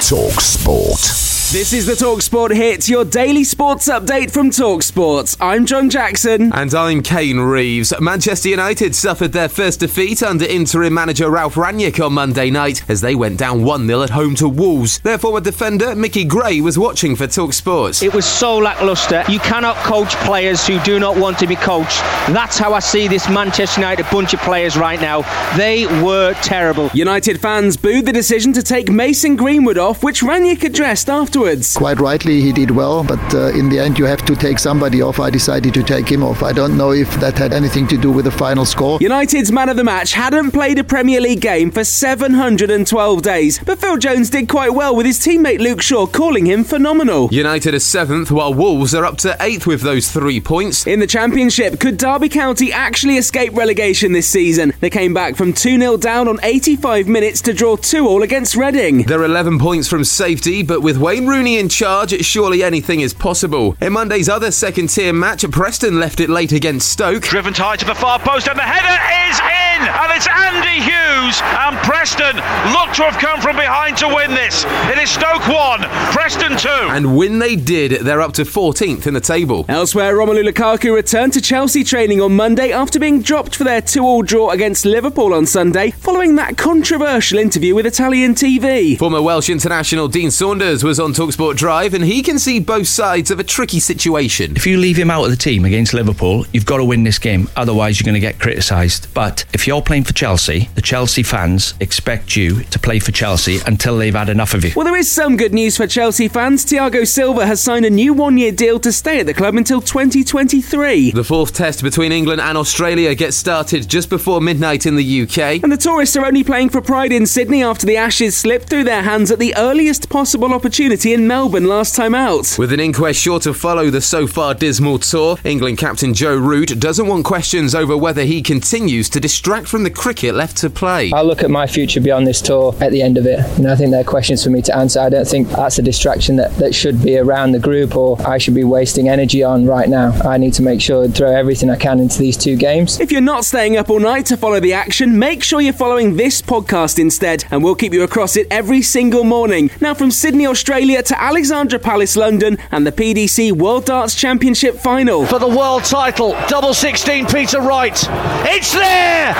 Talk Sport. This is the Talksport Hit, your daily sports update from Talksport. I'm John Jackson. And I'm Kane Reeves. Manchester United suffered their first defeat under interim manager Ralph Rangnick on Monday night as they went down 1 0 at home to Wolves. Their former defender, Mickey Gray, was watching for Talksport. It was so lacklustre. You cannot coach players who do not want to be coached. That's how I see this Manchester United bunch of players right now. They were terrible. United fans booed the decision to take Mason Greenwood off, which Rangnick addressed afterwards. Quite rightly, he did well, but uh, in the end, you have to take somebody off. I decided to take him off. I don't know if that had anything to do with the final score. United's man of the match hadn't played a Premier League game for 712 days, but Phil Jones did quite well with his teammate Luke Shaw calling him phenomenal. United are seventh, while Wolves are up to eighth with those three points. In the Championship, could Derby County actually escape relegation this season? They came back from 2 0 down on 85 minutes to draw 2 all against Reading. They're 11 points from safety, but with Wayne Rooney in charge, surely anything is possible. In Monday's other second tier match, Preston left it late against Stoke. Driven tight to the far post, and the header is in! And it's Andy Hughes, and Preston look to have come from behind to win this. It is Stoke 1, Preston 2. And when they did, they're up to 14th in the table. Elsewhere, Romelu Lukaku returned to Chelsea training on Monday after being dropped for their 2 all draw against Liverpool on Sunday, following that controversial interview with Italian TV. Former Welsh international Dean Saunders was on Talksport Drive, and he can see both sides of a tricky situation. If you leave him out of the team against Liverpool, you've got to win this game. Otherwise, you're going to get criticised. But if you're playing for Chelsea, the Chelsea fans expect you to play for Chelsea until they've had enough of you. Well, there is some good news for Chelsea fans. Thiago Silva has signed a new one year deal to stay at the club until 2023. The fourth test between England and Australia gets started just before midnight in the UK. And the tourists are only playing for pride in Sydney after the Ashes slipped through their hands at the earliest possible opportunity in Melbourne last time out. With an inquest sure to follow the so far dismal tour, England captain Joe Root doesn't want questions over whether he continues to distract from the cricket left to play. I'll look at my future beyond this tour at the end of it. And I think there are questions for me to answer. I don't think that's a distraction that, that should be around the group or I should be wasting energy on right now. I need to make sure to throw everything I can into these two games. If you're not staying up all night to follow the action, make sure you're following this podcast instead, and we'll keep you across it every single morning. Now, from Sydney, Australia to Alexandra Palace, London, and the PDC World Darts Championship final. For the world title, double 16 Peter Wright. It's there!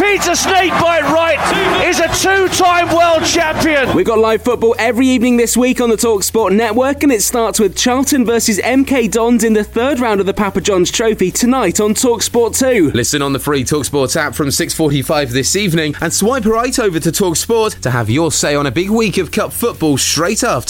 Peter Snakebite Wright is a two time world champion. We've got live football every evening this week on the Talksport Network, and it starts with Charlton versus MK Dons in the third round of the Papa John's Trophy tonight on Talksport 2. Listen on the free Talksport app from 6:45 this evening, and swipe right over to Talksport to have your say on a big week of cup football straight after